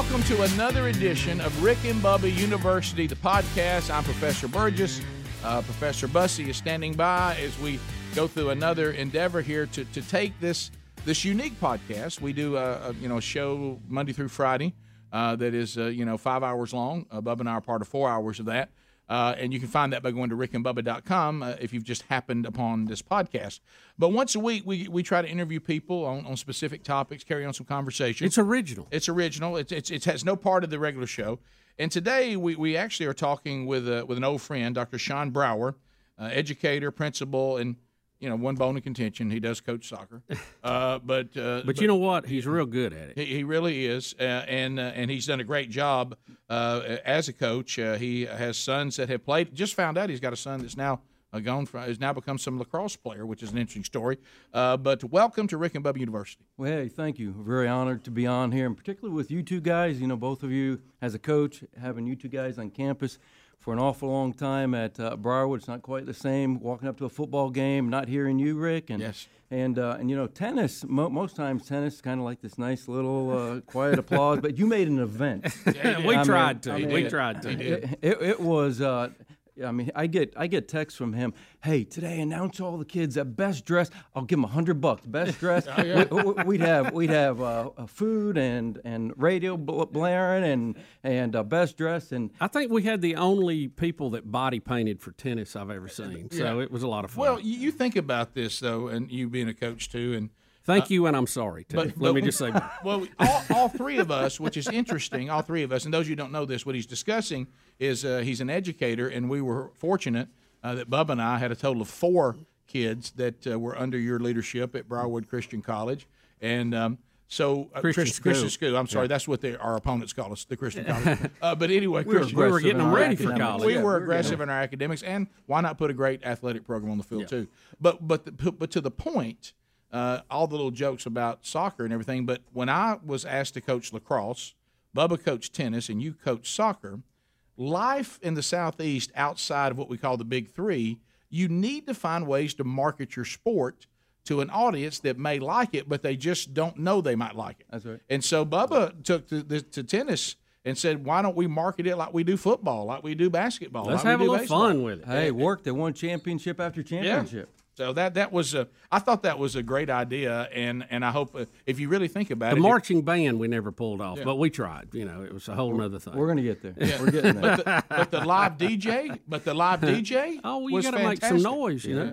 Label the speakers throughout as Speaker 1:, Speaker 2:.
Speaker 1: Welcome to another edition of Rick and Bubba University, the podcast. I'm Professor Burgess. Uh, Professor Bussey is standing by as we go through another endeavor here to, to take this this unique podcast. We do a, a you know show Monday through Friday uh, that is uh, you know five hours long. Uh, Bubba and I are part of four hours of that. Uh, and you can find that by going to rickandbubba.com uh, if you've just happened upon this podcast. But once a week, we, we try to interview people on, on specific topics, carry on some conversation.
Speaker 2: It's original.
Speaker 1: It's original. It's, it's, it has no part of the regular show. And today we, we actually are talking with, uh, with an old friend, Dr. Shawn Brower, uh, educator, principal, and you know, one bone of contention. He does coach soccer, uh, but, uh,
Speaker 2: but you know what? He's real good at it.
Speaker 1: He, he really is, uh, and uh, and he's done a great job uh, as a coach. Uh, he has sons that have played. Just found out he's got a son that's now uh, gone from has now become some lacrosse player, which is an interesting story. Uh, but welcome to Rick and Bubba University.
Speaker 3: Well, hey, thank you. Very honored to be on here, and particularly with you two guys. You know, both of you as a coach, having you two guys on campus for an awful long time at uh, Briarwood. It's not quite the same. Walking up to a football game, not hearing you, Rick, and
Speaker 1: Yes.
Speaker 3: and uh, and you know, tennis. Mo- most times, tennis is kind of like this nice little uh, quiet applause. But you made an event.
Speaker 2: we
Speaker 3: I mean-
Speaker 2: tried to.
Speaker 3: I mean,
Speaker 2: we tried to.
Speaker 3: It, it, it was. I mean, I get I get texts from him. Hey, today announce all the kids that best dressed. I'll give them a hundred bucks. Best dressed. we, we- we'd have we'd have uh, uh, food and and radio bl- blaring and and uh, best dressed and
Speaker 2: I think we had the only people that body painted for tennis I've ever seen. So it was a lot of fun.
Speaker 1: Well, you, you think about this though, and you being a coach too, and
Speaker 2: Thank you, and I'm sorry. Too. Let
Speaker 1: but-
Speaker 2: me just say,
Speaker 1: well, all, all three of us, which is interesting, all three of us, and those of you who don't know this, what he's discussing is uh, he's an educator, and we were fortunate uh, that Bub and I had a total of four kids that uh, were under your leadership at Briarwood Christian College, and. Um, so uh,
Speaker 2: Christian
Speaker 1: Chris-
Speaker 2: school.
Speaker 1: Christian school. I'm sorry, that's what they, our opponents call us, the Christian college. Uh, but anyway,
Speaker 3: we were,
Speaker 2: we were getting them ready for college.
Speaker 1: we
Speaker 3: Yeah,
Speaker 1: were
Speaker 3: we're
Speaker 1: aggressive in our academics, and why not put a great athletic program on the field too? But but the, but to the point, uh, all the little jokes about soccer and everything. But when I was asked to coach lacrosse, Bubba coached tennis, and you coach soccer. Life in the southeast, outside of what we call the big three, you need to find ways to market your sport to an audience that may like it, but they just don't know they might like it.
Speaker 3: That's right.
Speaker 1: And so Bubba took to, the, to tennis and said, "Why don't we market it like we do football, like we do basketball?
Speaker 2: let's
Speaker 1: like we
Speaker 2: have a little
Speaker 1: baseball?"
Speaker 2: fun with it.
Speaker 3: Hey, work. They won championship after championship.
Speaker 1: So that that was a, I thought that was a great idea, and and I hope uh, if you really think about
Speaker 2: The
Speaker 1: it, the
Speaker 2: marching band we never pulled off, but we tried. You know, it was a whole other thing.
Speaker 3: We're gonna get there. Yeah. We're getting there.
Speaker 1: but, the, but the live DJ, but the live DJ,
Speaker 2: oh, well, you got to make some noise. You know,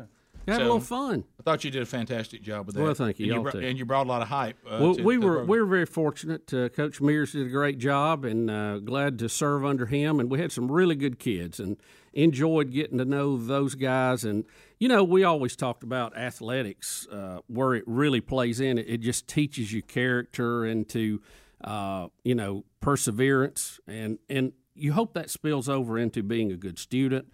Speaker 2: have
Speaker 1: So-
Speaker 2: a little fun.
Speaker 1: I thought you did a fantastic job with that.
Speaker 2: Well, thank you.
Speaker 1: And you,
Speaker 2: Y'all
Speaker 1: brought,
Speaker 2: too.
Speaker 1: and you brought a lot of hype. Uh,
Speaker 2: Well,
Speaker 1: to
Speaker 2: we
Speaker 1: the
Speaker 2: were
Speaker 1: program.
Speaker 2: we were very fortunate. Uh, Coach Mears did a great job, and uh, glad to serve under him. And we had some really good kids, and enjoyed getting to know those guys. And you know, we always talked about athletics, uh, where it really plays in. It, it just teaches you character and to uh, you know perseverance, and and you hope that spills over into being a good student.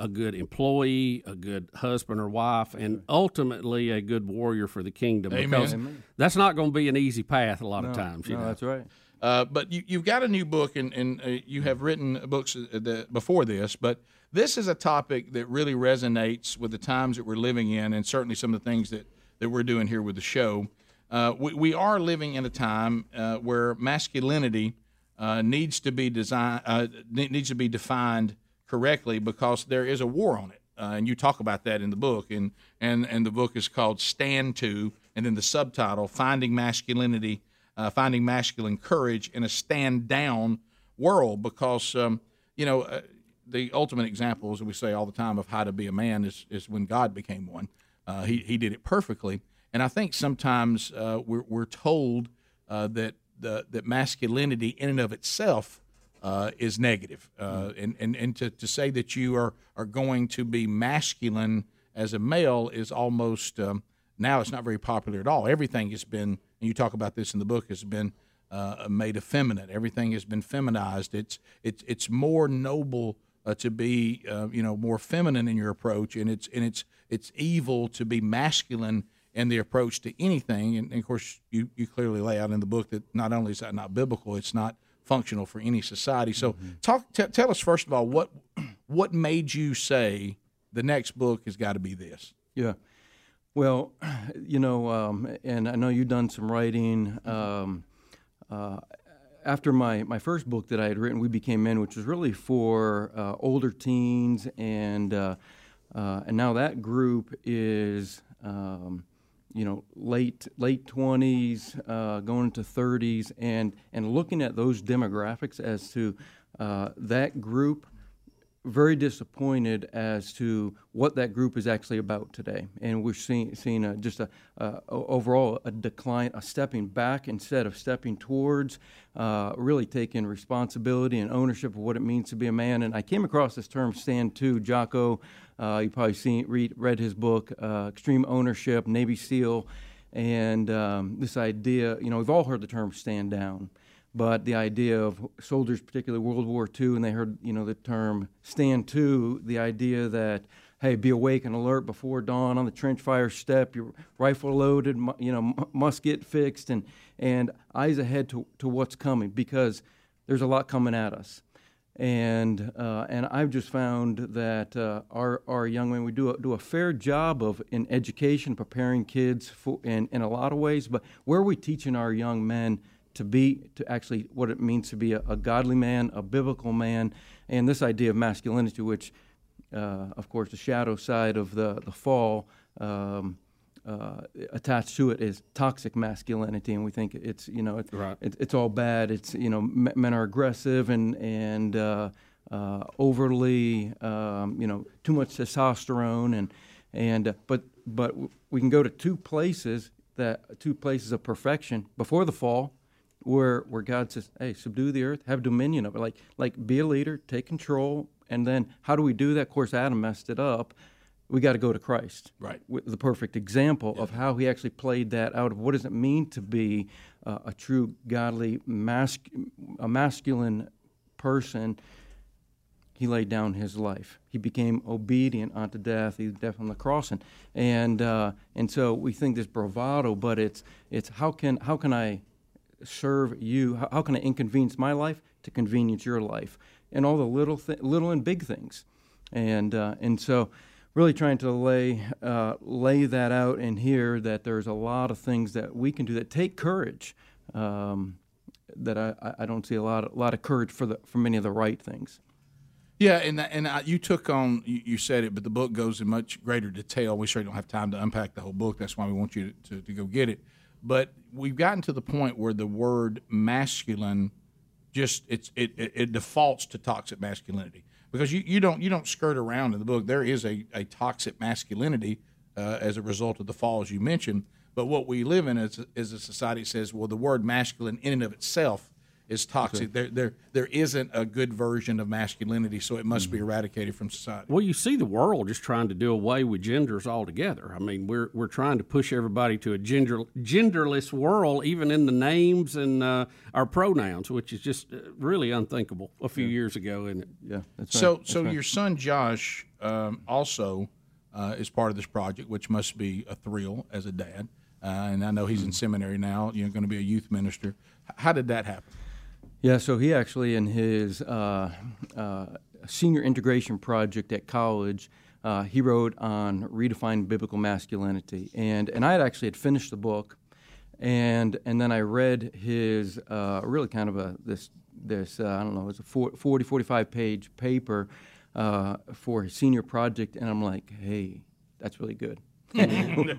Speaker 2: A good employee, a good husband or wife, and ultimately a good warrior for the kingdom. Because that's not going to be an easy path a lot of times. You
Speaker 3: No,
Speaker 2: know?
Speaker 3: that's right.
Speaker 1: Uh, but you, you've got a new book, and, and uh, you have written books uh, that, before this. But this is a topic that really resonates with the times that we're living in, and certainly some of the things that, that we're doing here with the show. Uh, we, we are living in a time uh, where masculinity uh, needs to be design, uh, needs to be defined correctly because there is a war on it. Uh, and you talk about that in the book, and, and, and the book is called Stand To, and then the subtitle, Finding Masculinity uh, finding masculine courage in a stand down world because um, you know the ultimate example as we say all the time of how to be a man is, is when god became one uh, he, he did it perfectly and i think sometimes uh, we're, we're told uh, that the, that masculinity in and of itself uh, is negative. Uh, and and, and to, to say that you are, are going to be masculine as a male is almost um, now it's not very popular at all. Everything has been, and you talk about this in the book, has been uh, made effeminate. Everything has been feminized. It's it's it's more noble uh, to be uh, you know more feminine in your approach, and it's and it's it's evil to be masculine in the approach to anything. And, and of course, you you clearly lay out in the book that not only is that not biblical, it's not functional for any society. So, talk t- tell us first of all what what made you say the next book has got to be this.
Speaker 3: Yeah. Well, you know, um, and I know you've done some writing. Um, uh, after my, my first book that I had written, We Became Men, which was really for uh, older teens, and uh, uh, and now that group is um, you know late late twenties, uh, going into thirties, and and looking at those demographics as to uh, that group very disappointed as to what that group is actually about today, and we're seeing seeing a, just a, a, overall a decline, a stepping back instead of stepping towards, uh, really taking responsibility and ownership of what it means to be a man. And I came across this term "stand to" Jocko. Uh, you probably seen read read his book uh, "Extreme Ownership," Navy SEAL, and um, this idea. You know, we've all heard the term "stand down." But the idea of soldiers, particularly World War II, and they heard you know the term "stand to," the idea that hey, be awake and alert before dawn on the trench fire step, your rifle loaded, you know, musket fixed, and and eyes ahead to, to what's coming because there's a lot coming at us. And uh, and I've just found that uh, our our young men we do a, do a fair job of in education preparing kids for in, in a lot of ways, but where are we teaching our young men to be to actually what it means to be a, a godly man, a biblical man, and this idea of masculinity, which, uh, of course, the shadow side of the the fall. Um, uh, attached to it is toxic masculinity, and we think it's you know it's right. it, it's all bad. It's you know men are aggressive and and uh, uh, overly um, you know too much testosterone and and uh, but but we can go to two places that two places of perfection before the fall where where God says, "Hey, subdue the earth, have dominion of it." Like like be a leader, take control, and then how do we do that? Of course, Adam messed it up. We got to go to Christ,
Speaker 1: right?
Speaker 3: With the perfect example yeah. of how he actually played that out. Of what does it mean to be uh, a true godly, a masculine person? He laid down his life. He became obedient unto death. He death on the cross, and and uh, and so we think this bravado, but it's it's how can how can I serve you? How, how, can I inconvenience my life to convenience your life? And all the little, th- little and big things, and uh, and so really trying to lay uh, lay that out in here that there's a lot of things that we can do that take courage. Um, that I, I don't see a lot of, a lot of courage for the for many of the right things.
Speaker 1: Yeah, and and I, you took on you, you, said it, but the book goes in much greater detail. We certainly don't have time to unpack the whole book. That's why we want you to, to, to go get it. But we've gotten to the point where the word masculine just it's it, it, it defaults to toxic masculinity because you, you don't you don't skirt around in the book. There is a, a toxic masculinity uh, as a result of the fall, as you mentioned. But what we live in is, is a society that says, well, the word masculine in and of itself is toxic. Okay. There, there, there isn't a good version of masculinity, so it must mm-hmm. be eradicated from society.
Speaker 2: Well, you see the world just trying to do away with genders altogether. I mean, we're we're trying to push everybody to a gender genderless world, even in the names and uh, our pronouns, which is just uh, really unthinkable a few yeah. years ago. And
Speaker 3: yeah,
Speaker 1: so
Speaker 3: right.
Speaker 1: so right. your son Josh um, also uh, is part of this project, which must be a thrill as a dad. Uh, and I know he's in mm-hmm. seminary now. You're going to be a youth minister. How did that happen?
Speaker 3: Yeah, so he actually, in his uh, uh, senior integration project at college, uh, he wrote on redefined biblical masculinity, and and I had actually had finished the book, and and then I read his uh, really kind of a this this uh, I don't know it's a 40 45 page paper uh, for his senior project, and I'm like, hey, that's really good.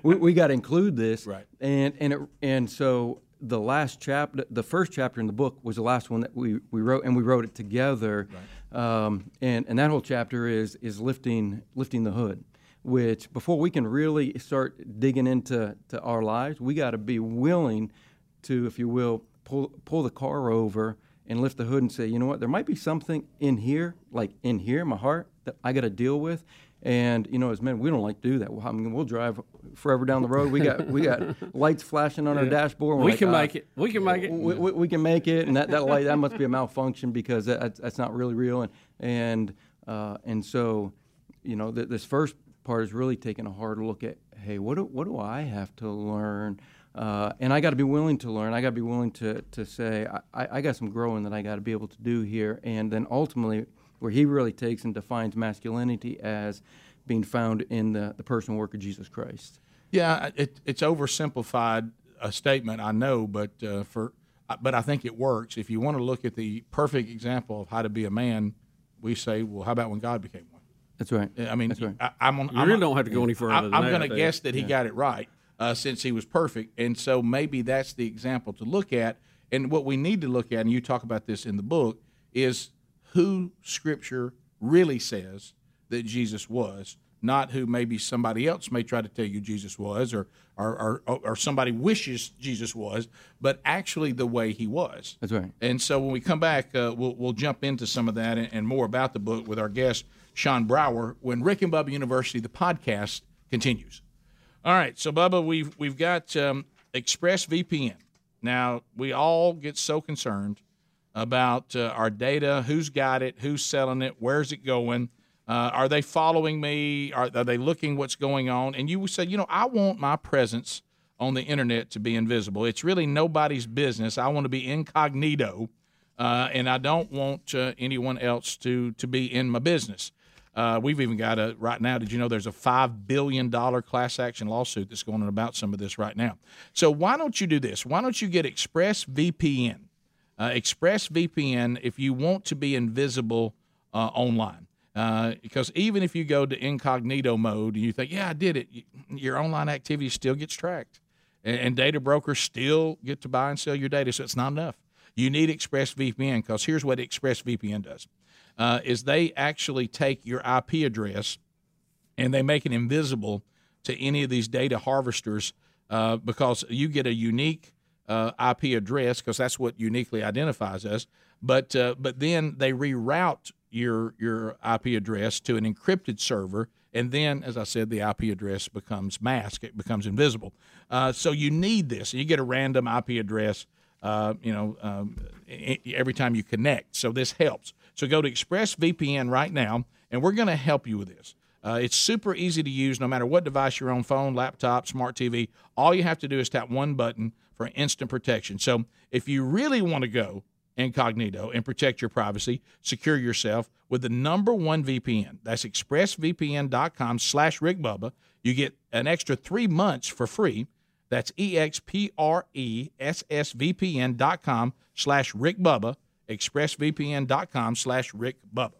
Speaker 3: we, we got to include this,
Speaker 1: right?
Speaker 3: And and it, and so the last chapter, the first chapter in the book was the last one that we, we wrote, and we wrote it together. Right. Um, and, and that whole chapter is is lifting lifting the hood, which before we can really start digging into to our lives, we got to be willing to, if you will, pull pull the car over and lift the hood and say, you know what, there might be something in here, like in here, in my heart, that I got to deal with. And you know, as men, we don't like to do that. I mean, we'll drive forever down the road. We got we got lights flashing on our dashboard.
Speaker 2: We like, can make it. We can make it.
Speaker 3: We, we, we, can make it, and that, that light that must be a malfunction because that, that's not really real. And and uh, and so, you know, th- this first part is really taking a hard look at, hey, what do, what do I have to learn? Uh, and I got to be willing to learn. I got to be willing to to say I, I got some growing that I got to be able to do here. And then ultimately where he really takes and defines masculinity as being found in the, the person and work of Jesus Christ.
Speaker 1: Yeah, it, it's oversimplified a statement, I know, but uh, for Uh, But I think it works. If you want to look at the perfect example of how to be a man, we say, well, how about when God became one?
Speaker 3: That's right.
Speaker 1: I mean,
Speaker 3: That's right.
Speaker 1: I, I'm on.
Speaker 2: You
Speaker 1: I'm
Speaker 2: really don't have to go any further
Speaker 1: I,
Speaker 2: than
Speaker 1: I'm going to guess that he got it right uh, since he was perfect, and so maybe that's the example to look at. And what we need to look at, and you talk about this in the book, is who Scripture really says that Jesus was, not who maybe somebody else may try to tell you Jesus was, or or or, or somebody wishes Jesus was, but actually the way he was.
Speaker 3: That's right.
Speaker 1: And so when we come back, uh, we'll, we'll jump into some of that and, and more about the book with our guest, Shawn Brower, when Rick and Bubba University, the podcast, continues. All right, so Bubba, we've, we've got um, ExpressVPN. Now, we all get so concerned about uh, our data, who's got it, who's selling it, where's it going. Uh, are they following me? Are, are they looking what's going on? And you said, you know, I want my presence on the internet to be invisible. It's really nobody's business. I want to be incognito, uh, and I don't want uh, anyone else to to be in my business. Uh, we've even got a right now. Did you know there's a five billion dollar class action lawsuit that's going on about some of this right now? So why don't you do this? Why don't you get ExpressVPN? Uh, ExpressVPN if you want to be invisible uh, online. Uh, because even if you go to incognito mode and you think, yeah, I did it, your online activity still gets tracked. And, and data brokers still get to buy and sell your data, so it's not enough. You need ExpressVPN because here's what ExpressVPN does: uh, is they actually take your IP address and they make it invisible to any of these data harvesters uh, because you get a unique uh, IP address because that's what uniquely identifies us. But uh, but then they reroute your your IP address to an encrypted server, and then, as I said, the IP address becomes masked; it becomes invisible. Uh, so you need this. You get a random IP address. Uh, you know, um, every time you connect. So this helps. So go to ExpressVPN right now, and we're going to help you with this. Uh, it's super easy to use no matter what device you're on phone, laptop, smart TV. All you have to do is tap one button for instant protection. So if you really want to go incognito and protect your privacy, secure yourself with the number one VPN. That's expressvpn.com slash rickbubba. You get an extra three months for free. That's E-X-P-R-E-S-S-V-P-N dot com slash rickbubba, expressvpn.com slash rickbubba.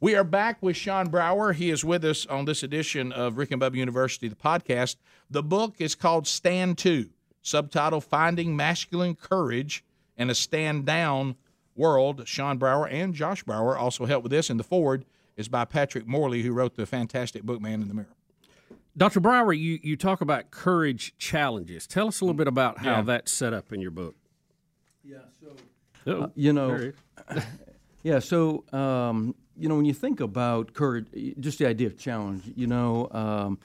Speaker 1: We are back with Shawn Brower. He is with us on this edition of Rick and Bubba University, the podcast. The book is called Stand To, subtitle Finding Masculine Courage in a Stand Down World. Shawn Brower and Josh Brower also help with this, and the forward is by Patrick Morley, who wrote the fantastic book Man in the Mirror.
Speaker 2: Dr. Brower, you, you talk about courage challenges. Tell us a little bit about how
Speaker 1: Yeah.
Speaker 2: that's set up in your book.
Speaker 3: Yeah, so
Speaker 2: Oh,
Speaker 3: you know, yeah. So um, you know, when you think about courage, just the idea of challenge, you know, um,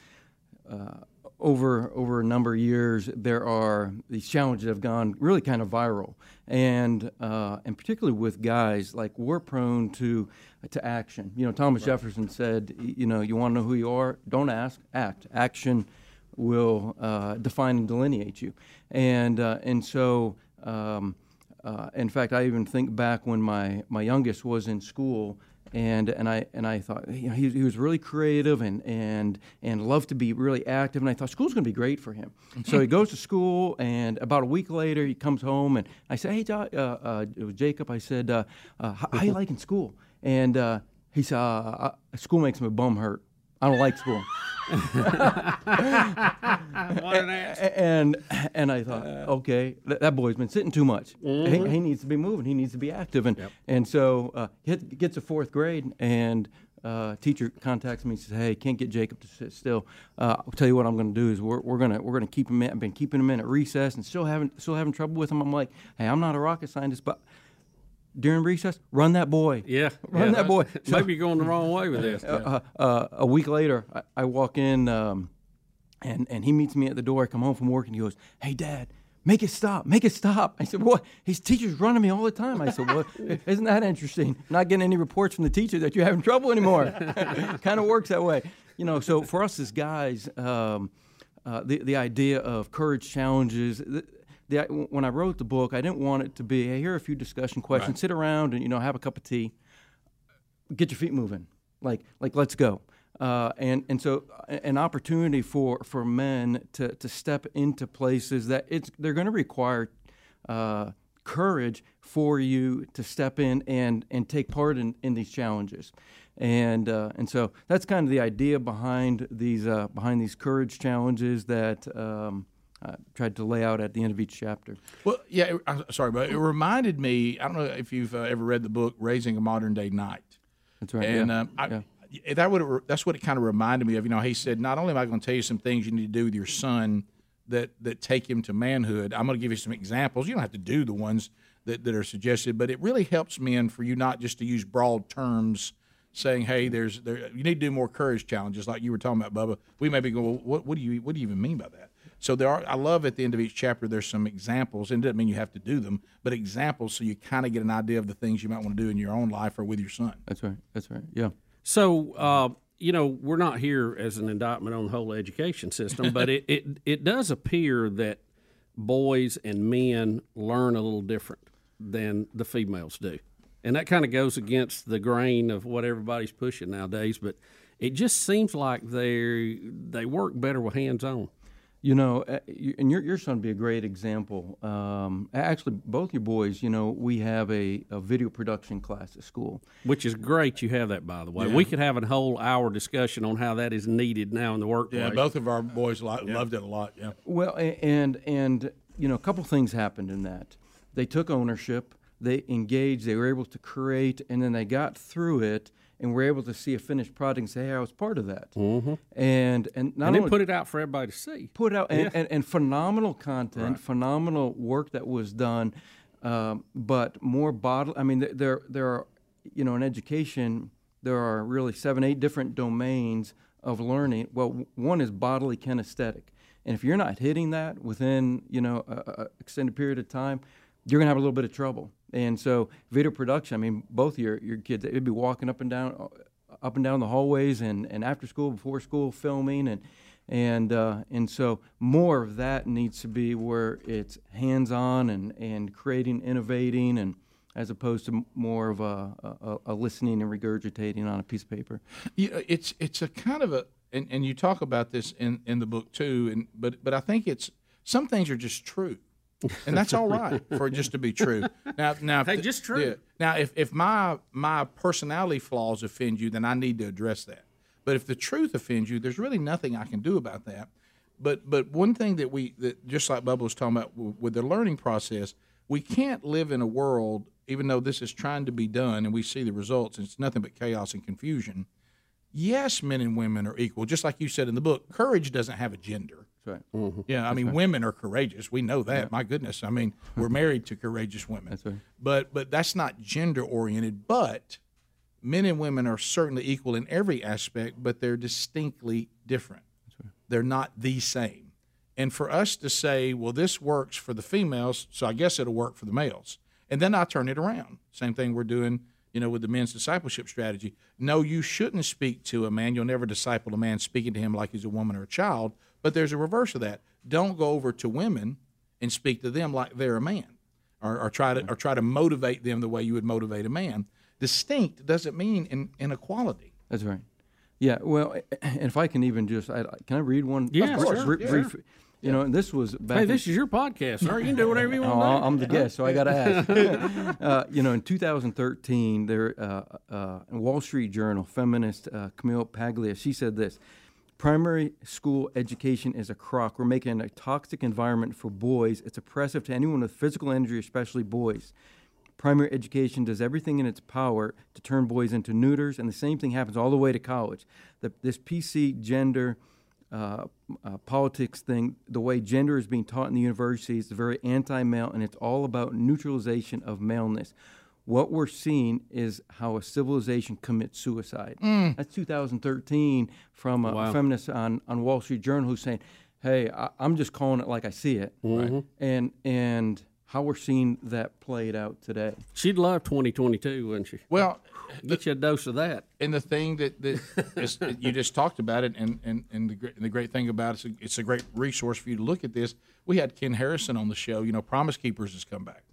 Speaker 3: uh, over over a number of years, there are these challenges that have gone really kind of viral, and uh, and particularly with guys, like we're prone to to action. You know, Thomas Jefferson said, you know, you want to know who you are, don't ask, act. Action will uh, define and delineate you, and uh, and so. Um, uh, in fact, I even think back when my, my youngest was in school, and and I and I thought you know, he, he was really creative and and and loved to be really active, and I thought school's going to be great for him. so he goes to school, and about a week later, he comes home, and I said, "Hey, uh, uh, it was Jacob." I said, uh, uh, "How how you liking school?" And uh, he said, uh, uh, "School makes my bum hurt. I don't like school."
Speaker 2: What an ass.
Speaker 3: A- and and I thought, okay, that, that boy's been sitting too much. He, he needs to be moving. He needs to be active. And and so uh, he gets to fourth grade, and uh, teacher contacts me and says, hey, can't get Jacob to sit still. Uh, I'll tell you what I'm going to do is we're, we're gonna we're gonna keep him. In, I've been keeping him in at recess and still having still having trouble with him. I'm like, hey, I'm not a rocket scientist, but during recess, run that boy.
Speaker 2: Yeah.
Speaker 3: run
Speaker 2: yeah.
Speaker 3: that boy. So-
Speaker 2: Maybe you're going the wrong way with this.
Speaker 3: uh, uh, a week later, I, I walk in, um, and and he meets me at the door. I come home from work, and he goes, "Hey, Dad, make it stop, make it stop." I said, "What? His teacher's running me all the time." I said, "Well, isn't that interesting? Not getting any reports from the teacher that you're having trouble anymore. kind of works that way, you know." So for us as guys, um, uh, the the idea of courage challenges. The, the, when I wrote the book, I didn't want it to be, hey, here are a few discussion questions, sit around and you know have a cup of tea. Get your feet moving. Like like let's go. Uh, and and so an opportunity for for men to to step into places that it's they're going to require uh, courage for you to step in and and take part in, in these challenges. And uh, and so that's kind of the idea behind these uh, behind these courage challenges that um, I tried to lay out at the end of each chapter.
Speaker 1: Well, yeah, it- I'm sorry, but it reminded me. I don't know if you've uh, ever read the book "Raising a Modern Day Knight."
Speaker 3: That's right.
Speaker 1: And
Speaker 3: yeah.
Speaker 1: um, I, that would that's what it kind of reminded me of. You know, he said, not only am I going to tell you some things you need to do with your son that that take him to manhood, I'm going to give you some examples. You don't have to do the ones that, that are suggested, but it really helps men for you not just to use broad terms. Saying, "Hey, there's there, you need to do more courage challenges, like you were talking about, Bubba." We may be going, well, "What, what do you what do you even mean by that?" So there are. I love at the end of each chapter there's some examples, and it doesn't mean you have to do them, but examples so you kind of get an idea of the things you might want to do in your own life or with your son.
Speaker 3: That's right. That's right. Yeah.
Speaker 2: So, uh, you know, we're not here as an indictment on the whole education system, but it, it, it does appear that boys and men learn a little different than the females do. And that kind of goes against the grain of what everybody's pushing nowadays, but it just seems like they they work better with hands on.
Speaker 3: You know, uh, you- and your your son would be a great example. Um, actually, both your boys. You know, we have a, a video production class at school.
Speaker 2: Which is great you have that, by the way. Yeah. We could have a whole hour discussion on how that is needed now in the workplace.
Speaker 1: Yeah, both of our boys lo- loved it a lot. Yeah.
Speaker 3: Well, and and you know, a couple things happened in that. They took ownership. They engaged. They were able to create, and then they got through it, and we're able to see a finished product and say, "Hey, I was part of that." Mm-hmm. And and not
Speaker 2: and
Speaker 3: only
Speaker 2: put it out for everybody to see.
Speaker 3: put out and, and, and phenomenal content, phenomenal work that was done, um, but more bodily. I mean, there there are, you know, in education there are really seven, eight different domains of learning. Well, one is bodily kinesthetic, and if you're not hitting that within you know a, a extended period of time, you're gonna have a little bit of trouble. And so, video production. I mean, both your your kids, they'd be walking up and down up and down the hallways and, and after school, before school, filming and and uh, and so more of that needs to be where it's hands on and, and creating, innovating, and as opposed to more of a, a, a listening and regurgitating on a piece of paper.
Speaker 1: You know, it's it's a kind of a and, and you talk about this in, in the book too, and but but I think it's some things are just true. And that's all right for it just to be true. Now, now, if
Speaker 2: Hey, just true.
Speaker 1: yeah. Now, if, if my my personality flaws offend you, then I need to address that. But if the truth offends you, there's really nothing I can do about that. But but one thing that we that just like Bubba was talking about w- with the learning process, we can't live in a world, even though this is trying to be done, and we see the results. And it's nothing but chaos and confusion. Yes, men and women are equal, just like you said in the book. Courage doesn't have a gender.
Speaker 3: That's right. Mm-hmm.
Speaker 1: Yeah, I mean, women are courageous. We know that. My goodness, I mean, we're married to courageous women.
Speaker 3: That's right.
Speaker 1: But but that's not gender oriented. But men and women are certainly equal in every aspect, but they're distinctly different. They're not the same. And for us to say, well, this works for the females, so I guess it'll work for the males, and then I turn it around. Same thing we're doing, you know, with the men's discipleship strategy. No, you shouldn't speak to a man. You'll never disciple a man speaking to him like he's a woman or a child. But there's a reverse of that. Don't go over to women and speak to them like they're a man, or, or try to or try to motivate them the way you would motivate a man. Distinct doesn't mean in, inequality.
Speaker 3: That's right. Yeah. Well, and if I can even just, I, can I read one?
Speaker 2: Yeah,
Speaker 3: Of course,
Speaker 2: sure,
Speaker 3: brief-
Speaker 2: yeah.
Speaker 3: brief- You know, and this was back.
Speaker 2: Hey,
Speaker 3: in-
Speaker 2: this is your podcast, sir. You can do whatever you
Speaker 3: Oh,
Speaker 2: want to
Speaker 3: I'm the guest, so I got to ask. uh, you know, in 2013, there, uh, uh, in Wall Street Journal, feminist uh, Camille Paglia, she said this: "Primary school education is a crock. We're making a toxic environment for boys. It's oppressive to anyone with physical energy, especially boys." Primary education does everything in its power to turn boys into neuters, and the same thing happens all the way to college. The, this PC gender uh, uh, politics thing, the way gender is being taught in the universities, is very anti-male, and it's all about neutralization of maleness. What we're seeing is how a civilization commits suicide. Mm. That's 2013 from a feminist on, on Wall Street Journal who's saying, "Hey, I, I'm just calling it like I see it," mm-hmm. and and how we're seeing that played out today.
Speaker 2: She'd love 2022, wouldn't she?
Speaker 1: Well,
Speaker 2: Get you a dose of that.
Speaker 1: and the thing that, that is, you just talked about it, and, and, and, the, great, and the great thing about it, it's a, it's a great resource for you to look at this. We had Ken Harrison on the show. You know, Promise Keepers has come back,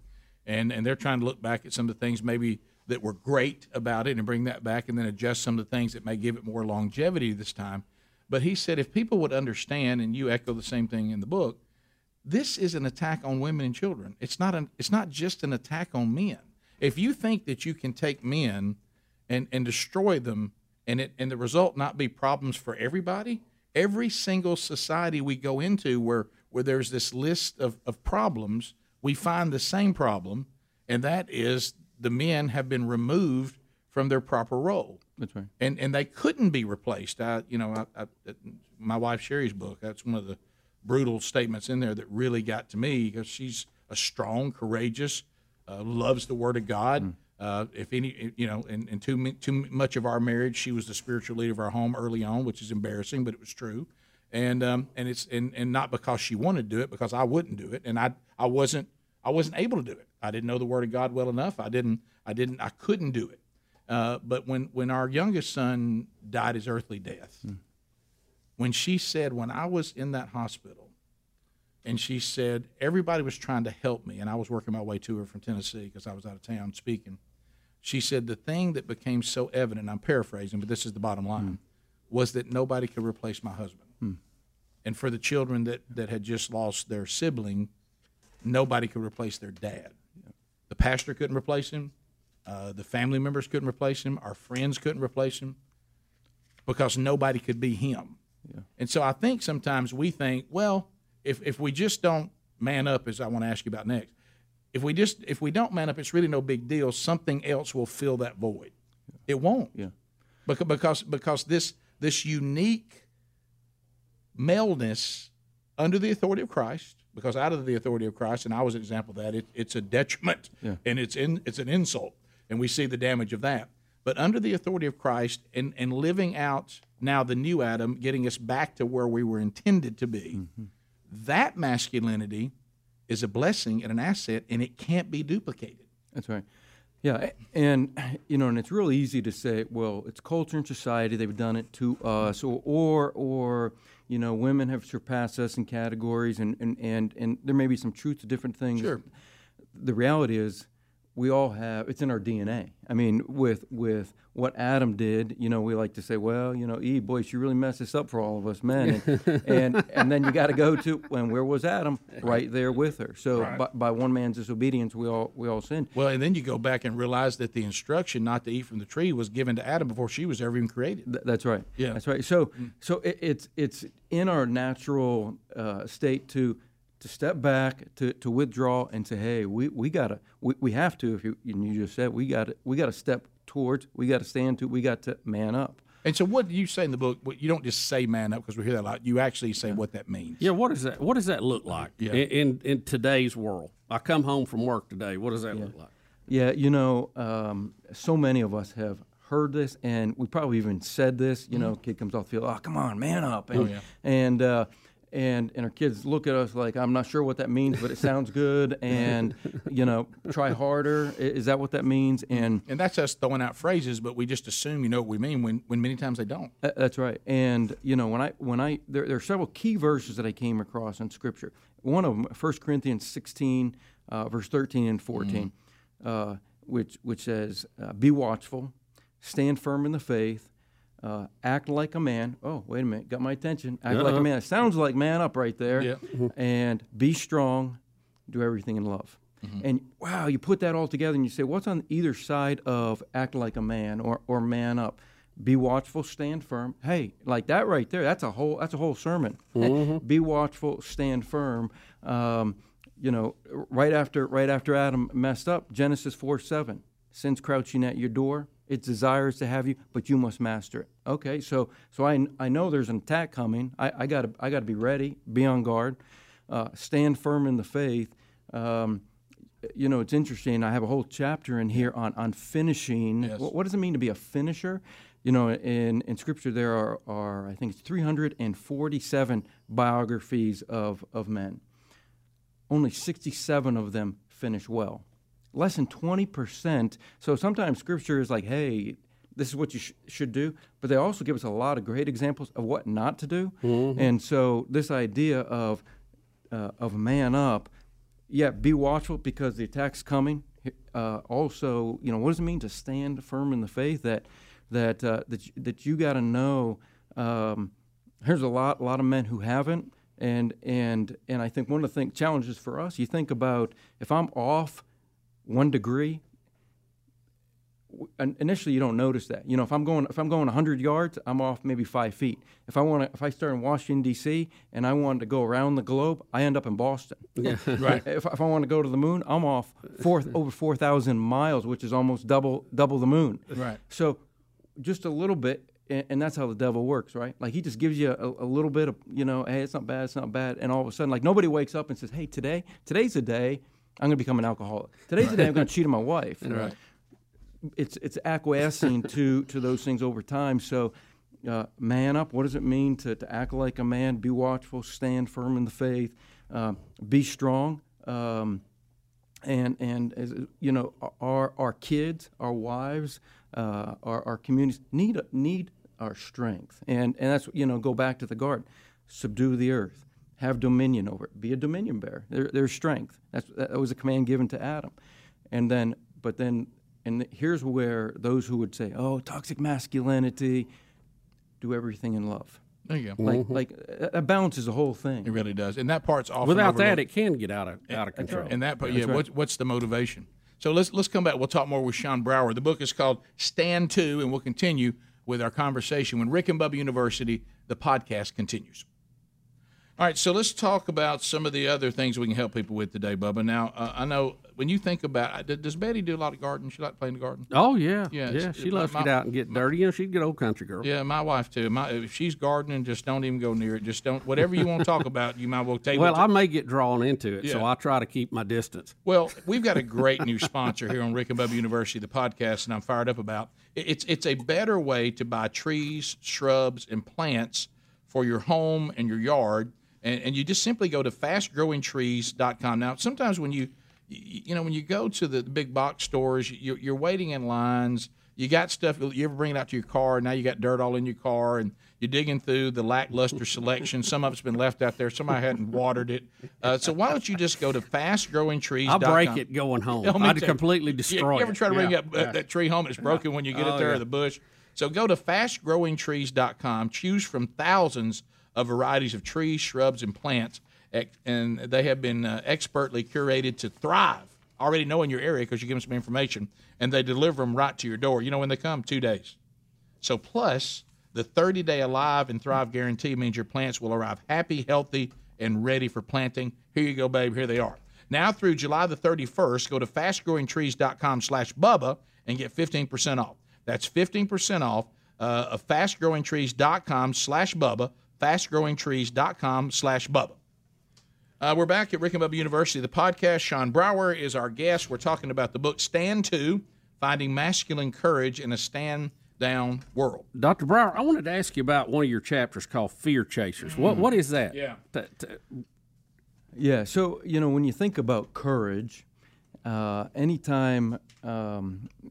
Speaker 1: and and they're trying to look back at some of the things maybe that were great about it and bring that back, and then adjust some of the things that may give it more longevity this time. But he said if people would understand, and you echo the same thing in the book, this is an attack on women and children. It's not an it's not just an attack on men. If you think that you can take men and and destroy them and it and the result not be problems for everybody, every single society we go into where where there's this list of, of problems, we find the same problem, and that is the men have been removed from their proper role.
Speaker 3: That's right.
Speaker 1: And and they couldn't be replaced. I you know I, I, my wife Sheri's book. That's one of the brutal statements in there that really got to me because she's a strong, courageous, uh, loves the Word of God. Mm. Uh, if any, you know, in, in too too much of our marriage, she was the spiritual leader of our home early on, which is embarrassing, but it was true. And um, and it's and, and not because she wanted to do it, because I wouldn't do it, and I I wasn't I wasn't able to do it. I didn't know the Word of God well enough. I didn't I didn't I couldn't do it. Uh, but when when our youngest son died his earthly death, mm when she said, when I was in that hospital, and she said, everybody was trying to help me, and I was working my way to her from Tennessee because I was out of town speaking. She said, the thing that became so evident, I'm paraphrasing, but this is the bottom line, mm. was that nobody could replace my husband. Mm. And for the children that, that had just lost their sibling, nobody could replace their dad. The pastor couldn't replace him. Uh, the family members couldn't replace him. Our friends couldn't replace him because nobody could be him. Yeah. And so I think sometimes we think, well, if if we just don't man up, as I want to ask you about next, if we just if we don't man up, it's really no big deal. Something else will fill that void. It won't.
Speaker 3: Yeah.
Speaker 1: Because because because this this unique maleness under the authority of Christ, because out of the authority of Christ, and I was an example of that, it, it's a detriment yeah. and it's in it's an insult, and we see the damage of that. But under the authority of Christ and, and living out now the new Adam, getting us back to where we were intended to be, mm-hmm. that masculinity is a blessing and an asset, and it can't be duplicated.
Speaker 3: That's right. Yeah, and you know, and it's real easy to say, well, it's culture and society; they've done it to us, or, or, or you know, women have surpassed us in categories, and and and, and there may be some truth to different things.
Speaker 1: Sure.
Speaker 3: The reality is, we all have it's in our DNA. I mean, with with what Adam did, you know, we like to say, well, you know, Eve, boy, she really messed this up for all of us men, and and, and, then you got to go to when where was Adam? Right there with her. So right. by, by, one man's disobedience, we all we all sinned.
Speaker 1: Well, and then you go back and realize that the instruction not to eat from the tree was given to Adam before she was ever even created.
Speaker 3: Th- that's right.
Speaker 1: Yeah,
Speaker 3: that's right. So mm. so it, it's it's in our natural uh, state to to step back, to, to withdraw, and say, "Hey, we, we gotta, we, we have to." If you, you just said we got we got to step towards, we got to stand to, we got to man up.
Speaker 1: And so, what do you say in the book? You don't just say "man up" because we hear that a lot. You actually say yeah. what that means.
Speaker 2: Yeah, what does that? What does that look like yeah. in, in, in today's world? I come home from work today. What does that
Speaker 3: yeah.
Speaker 2: look like?
Speaker 3: Yeah, you know, um, so many of us have heard this, and we probably even said this. You mm-hmm. know, kid comes off the field, oh come on, man up, and, oh, yeah. and uh, and and our kids look at us like I'm not sure what that means, but it sounds good, and you know, try harder. Is that what that means? And
Speaker 1: and that's us throwing out phrases, but we just assume you know what we mean when when many times they don't.
Speaker 3: That's right. And you know, when I when I there, there are several key verses that I came across in Scripture. One of them, 1 Corinthians 16, uh, verse 13 and 14, mm. uh, which which says, uh, "Be watchful, stand firm in the faith." Uh, act like a man. Oh, wait a minute, got my attention. Act uh-huh. like a uh-huh. man. It sounds like man up right there.
Speaker 1: Yeah.
Speaker 3: and be strong. Do everything in love. Mm-hmm. And wow, you put that all together and you say, what's on either side of act like a man or, or man up? Be watchful, stand firm. Hey, like that right there, that's a whole that's a whole sermon. Mm-hmm. Be watchful, stand firm. Um, you know, right after right after Adam messed up, Genesis four seven, sin's crouching at your door its desires to have you, but you must master it. Okay, so so I, I know there's an attack coming. I, I gotta I gotta be ready, be on guard, uh, stand firm in the faith. Um, you know, it's interesting. I have a whole chapter in here on on finishing. Yes. What, what, does it mean to be a finisher? You know, in in Scripture there are are I think it's 347 biographies of of men. Only 67 of them finish well less than 20%. So sometimes scripture is like, hey, this is what you sh- should do, but they also give us a lot of great examples of what not to do. Mm-hmm. And so this idea of uh, of man up, yeah, be watchful because the attack's coming. Uh, also, you know, what does it mean to stand firm in the faith? That that uh, that that you got to know. Um, there's a lot a lot of men who haven't, and and and I think one of the thing, challenges for us. You think about if I'm off one degree. w- Initially, you don't notice that. You know, if I'm going if I'm going 100 yards, I'm off maybe five feet. If I want to, if I start in Washington D.C. and I wanted to go around the globe, I end up in Boston.
Speaker 1: Right.
Speaker 3: If, if I want to go to the moon, I'm off four, over 4,000 miles, which is almost double double the moon.
Speaker 1: Right.
Speaker 3: So, just a little bit, and, and that's how the devil works, right? Like he just gives you a, a little bit of, you know, hey, it's not bad, it's not bad, and all of a sudden, like nobody wakes up and says, hey, today, today's the day I'm going to become an alcoholic. Today's the day I'm going to cheat on my wife.
Speaker 1: Right.
Speaker 3: It's it's acquiescing to to those things over time. So. Uh, man up. What does it mean to, to act like a man? Be watchful, stand firm in the faith, um, be strong. Um, and and as, you know our our kids, our wives, uh, our our communities need need our strength, and and that's you know go back to the garden, subdue the earth, have dominion over it, be a dominion bearer. There, there's strength. That's that was a command given to Adam, and then but then and here's where those who would say, oh, toxic masculinity, do everything in love.
Speaker 1: There you go.
Speaker 3: Like like uh, that balances the whole thing.
Speaker 1: It really does, and that part's often
Speaker 2: Without that, it can get out of out of control.
Speaker 1: And that, part, yeah. What's, what's the motivation? So let's let's come back. We'll talk more with Shawn Brower. The book is called Stand To, and we'll continue with our conversation when Rick and Bubba University, the podcast continues. All right, so let's talk about some of the other things we can help people with today, Bubba. Now, uh, I know when you think about, uh, does Betty do a lot of gardening? She like playing the garden?
Speaker 2: Oh yeah,
Speaker 1: Yeah,
Speaker 2: yeah. She
Speaker 1: my-
Speaker 2: loves to get out and get dirty. You know, she'd get old country girl.
Speaker 1: Yeah, my wife too. My if she's gardening, just don't even go near it. Just don't. Whatever you want to talk about, you might well take.
Speaker 2: Well, I may get drawn into it, so I try to keep my distance.
Speaker 1: Well, we've got a great new sponsor here on Rick and Bubba University, the podcast, and I'm fired up about. It- It's it's a better way to buy trees, shrubs, and plants for your home and your yard, and, and you just simply go to fastgrowingtrees.com. Now, sometimes when you you you know when you go to the big box stores, you're, you're waiting in lines. You got stuff. You ever bring it out to your car? Now you got dirt all in your car, and you're digging through the lackluster selection. Some of it's been left out there. Somebody hadn't watered it. Uh, so why don't you just go to fastgrowingtrees.com?
Speaker 2: I'll break it going home.
Speaker 1: Oh, me
Speaker 2: I'd completely
Speaker 1: You,
Speaker 2: destroy
Speaker 1: you ever try to bring
Speaker 2: Yeah,
Speaker 1: up uh, that tree home it's broken when you get it there or the bush? So go to fastgrowingtrees.com, choose from thousands of varieties of trees, shrubs, and plants, and they have been uh, expertly curated to thrive. Already know in your area because you give them some information, and they deliver them right to your door. You know when they come? Two days. So plus the 30-day Alive and Thrive guarantee means your plants will arrive happy, healthy, and ready for planting. Here you go, babe. Here they are. Now through July the 31st, go to fastgrowingtrees.com slash Bubba and get 15% off. That's 15% off uh, of fastgrowingtrees.com slash Bubba, fastgrowingtrees.com slash Bubba. Uh, we're back at Rick and Bubba University, the podcast. Shawn Brower is our guest. We're talking about the book Stand To, Finding Masculine Courage in a Stand Down World.
Speaker 2: Dr. Brower, I wanted to ask you about one of your chapters called Fear Chasers. What what is that?
Speaker 1: Yeah.
Speaker 2: T- t-
Speaker 3: Yeah. So you know, when you think about courage, uh, anytime um, a-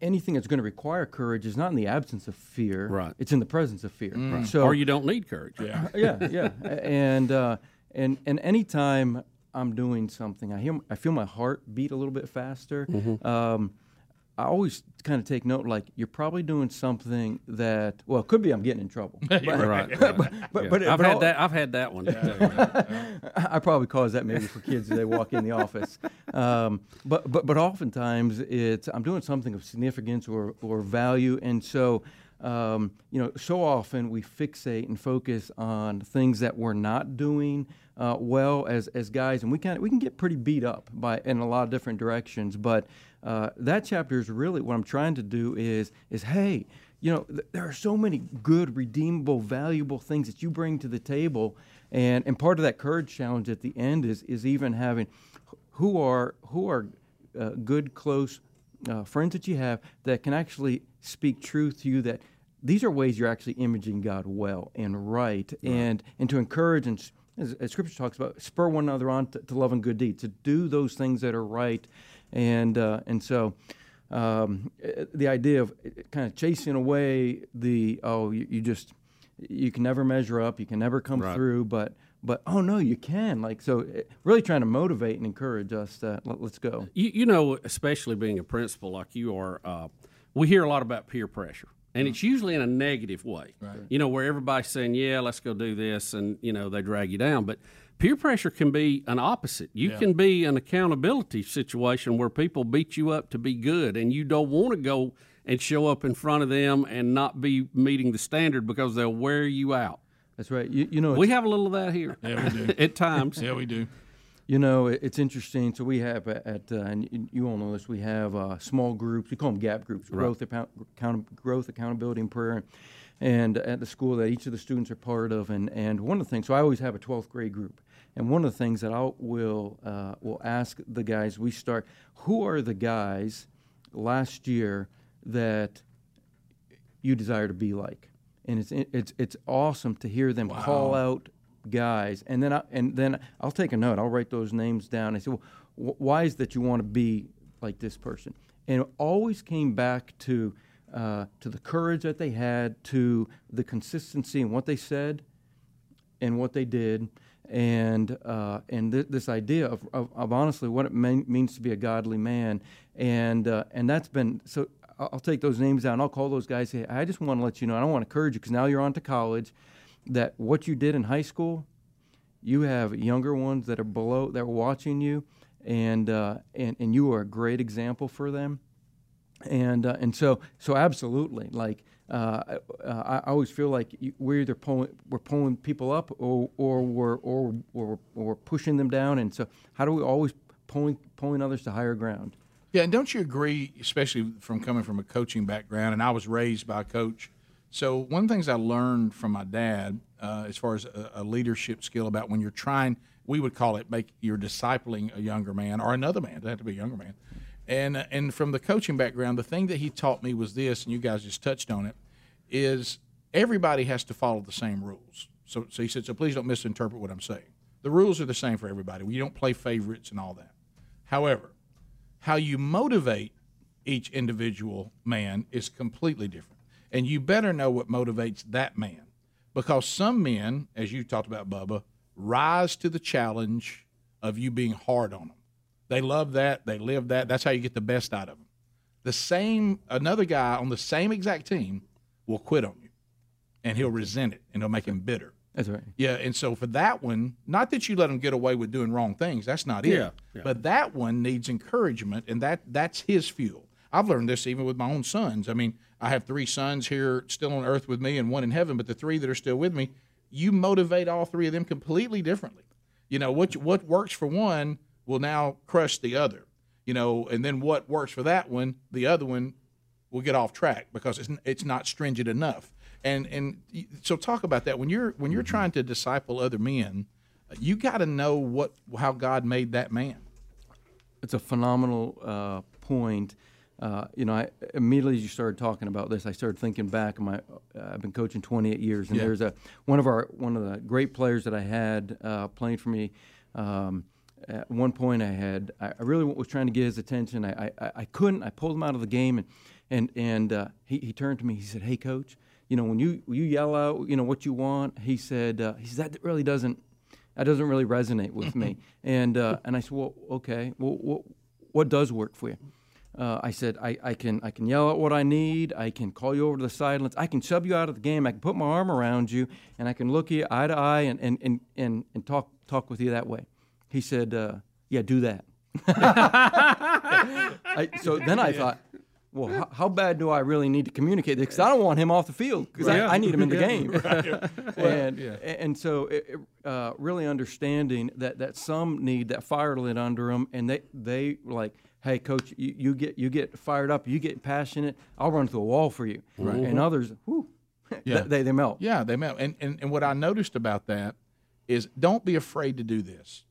Speaker 3: anything that's going to require courage is not in the absence of fear.
Speaker 2: Right.
Speaker 3: It's in the presence of fear. So
Speaker 2: or you don't need courage.
Speaker 1: Yeah.
Speaker 3: yeah, yeah, A- and uh, and and anytime I'm doing something, I hear, I feel my heart beat a little bit faster. Um, I always kind of take note, like you're probably doing something that, well, it could be I'm getting in trouble. But,
Speaker 2: Right.
Speaker 3: but, but,
Speaker 2: Yeah.
Speaker 3: but
Speaker 2: I've
Speaker 3: but
Speaker 2: had
Speaker 3: I'll-
Speaker 2: that. I've had that one.
Speaker 3: I probably cause that maybe for kids as they walk in the office. Um, but but but oftentimes it's I'm doing something of significance or or value, and so um, you know so often we fixate and focus on things that we're not doing uh, well as as guys, and we can we can get pretty beat up by in a lot of different directions. But uh, that chapter is really what I'm trying to do is is hey. You know, th- there are so many good, redeemable, valuable things that you bring to the table, and and part of that courage challenge at the end is is even having who are who are uh, good close uh, friends that you have that can actually speak truth to you that these are ways you're actually imaging God well and right, and and to encourage and as, as Scripture talks about spur one another on to, to love and good deeds to do those things that are right, and uh, and so um, the idea of kind of chasing away the oh you, you just you can never measure up you can never come
Speaker 2: Right.
Speaker 3: through but but oh no you can like so eh, really trying to motivate and encourage us that let, us go
Speaker 2: You, you know, especially being a principal like you are, uh, we hear a lot about peer pressure. And it's usually in a negative way. Right. You know, where everybody's saying, "Yeah, let's go do this," and you know they drag you down. But peer pressure can be an opposite. You yeah. can be an accountability situation where people beat you up to be good, and you don't want to go and show up in front of them and not be meeting the standard because they'll wear you out.
Speaker 3: That's right. You, you know,
Speaker 2: we have a little of that here.
Speaker 1: Yeah, we do
Speaker 2: at times.
Speaker 1: Yeah, we do.
Speaker 3: You know, it's interesting. So we have at, uh, and you all know this. We have uh, small groups. We call them GAP groups, right. growth, account, growth, accountability, and prayer. And at the school that each of the students are part of, and, and one of the things. So I always have a 12th grade group, and one of the things that I will uh, will ask the guys. We start. Who are the guys last year that you desire to be like? And it's it's it's awesome to hear them wow. call out guys, and then I, and then I'll take a note. I'll write those names down. I say, well, wh- why is that you want to be like this person? And it always came back to uh, to the courage that they had, to the consistency in what they said and what they did, and uh, and th- this idea of, of, of, honestly what it means to be a godly man, and uh, and that's been so. I'll take those names down. I'll call those guys. Say, I just want to let you know. I don't want to encourage you because now you're on to college that what you did in high school, you have younger ones that are below that are watching you, and uh, and and you are a great example for them, and uh, and so so absolutely like. Uh, uh I always feel like we're either pulling we're pulling people up or or we're or, or, or pushing them down, and so how do we always pulling pulling others to higher ground?
Speaker 1: Yeah, and don't you agree, especially from coming from a coaching background, and I was raised by a coach so one of the things I learned from my dad, uh, as far as a, a, leadership skill, about when you're trying, we would call it make you're discipling a younger man or another man. It have to be a younger man. And and from the coaching background, the thing that he taught me was this, and you guys just touched on it, is everybody has to follow the same rules. So so he said, so please don't misinterpret what I'm saying. The rules are the same for everybody. We don't play favorites and all that. However, how you motivate each individual man is completely different. And you better know what motivates that man. Because some men, as you talked about, Bubba, rise to the challenge of you being hard on them. They love that. They live that. That's how you get the best out of them. The same, another guy on the same exact team will quit on you and he'll resent it and it'll make him bitter.
Speaker 3: That's right.
Speaker 1: Yeah, and so for that one, not that you let him get away with doing wrong things. That's not it. Yeah, yeah. But that one needs encouragement, and that that's his fuel. I've learned this even with my own sons. I mean, I have three sons here still on earth with me and one in heaven, but the three that are still with me, you motivate all three of them completely differently. You know, what what works for one will now crush the other. You know, and then what works for that one, the other one will get off track because it's it's not stringent enough. And and so talk about that when you're when you're mm-hmm. trying to disciple other men, you got to know what how God made that man.
Speaker 3: It's a phenomenal uh, point uh, you know, I, immediately as you started talking about this, I started thinking back. My, uh, I've been coaching 28 years, and yeah. there's a one of our one of the great players that I had uh, playing for me. Um, at one point, I had I really was trying to get his attention. I, I, I couldn't. I pulled him out of the game, and and and uh, he, he turned to me. He said, "Hey, coach, you know when you you yell out, you know what you want." He said, uh, "He said that really doesn't that doesn't really resonate with me." and uh, and I said, "Well, okay. Well, what, what does work for you?" Uh, I said, I, I, can, I can yell out what I need. I can call you over to the sidelines. I can shove you out of the game. I can put my arm around you, and I can look you eye to eye and, and, and, and, and talk, talk with you that way. He said, uh, Yeah, do that. I, so then I thought, well, how, how, bad do I really need to communicate this? Because I don't want him off the field because I, I, need him in the game. right. and, yeah. and so it, uh, really understanding that, that some need that fire lit under them, and they, they like – hey coach you, you, get you get fired up you get passionate i'll run through a wall for you. Right. and others whew, yeah. they, they melt.
Speaker 1: Yeah they melt. And, and and what i noticed about that is don't be afraid to do this.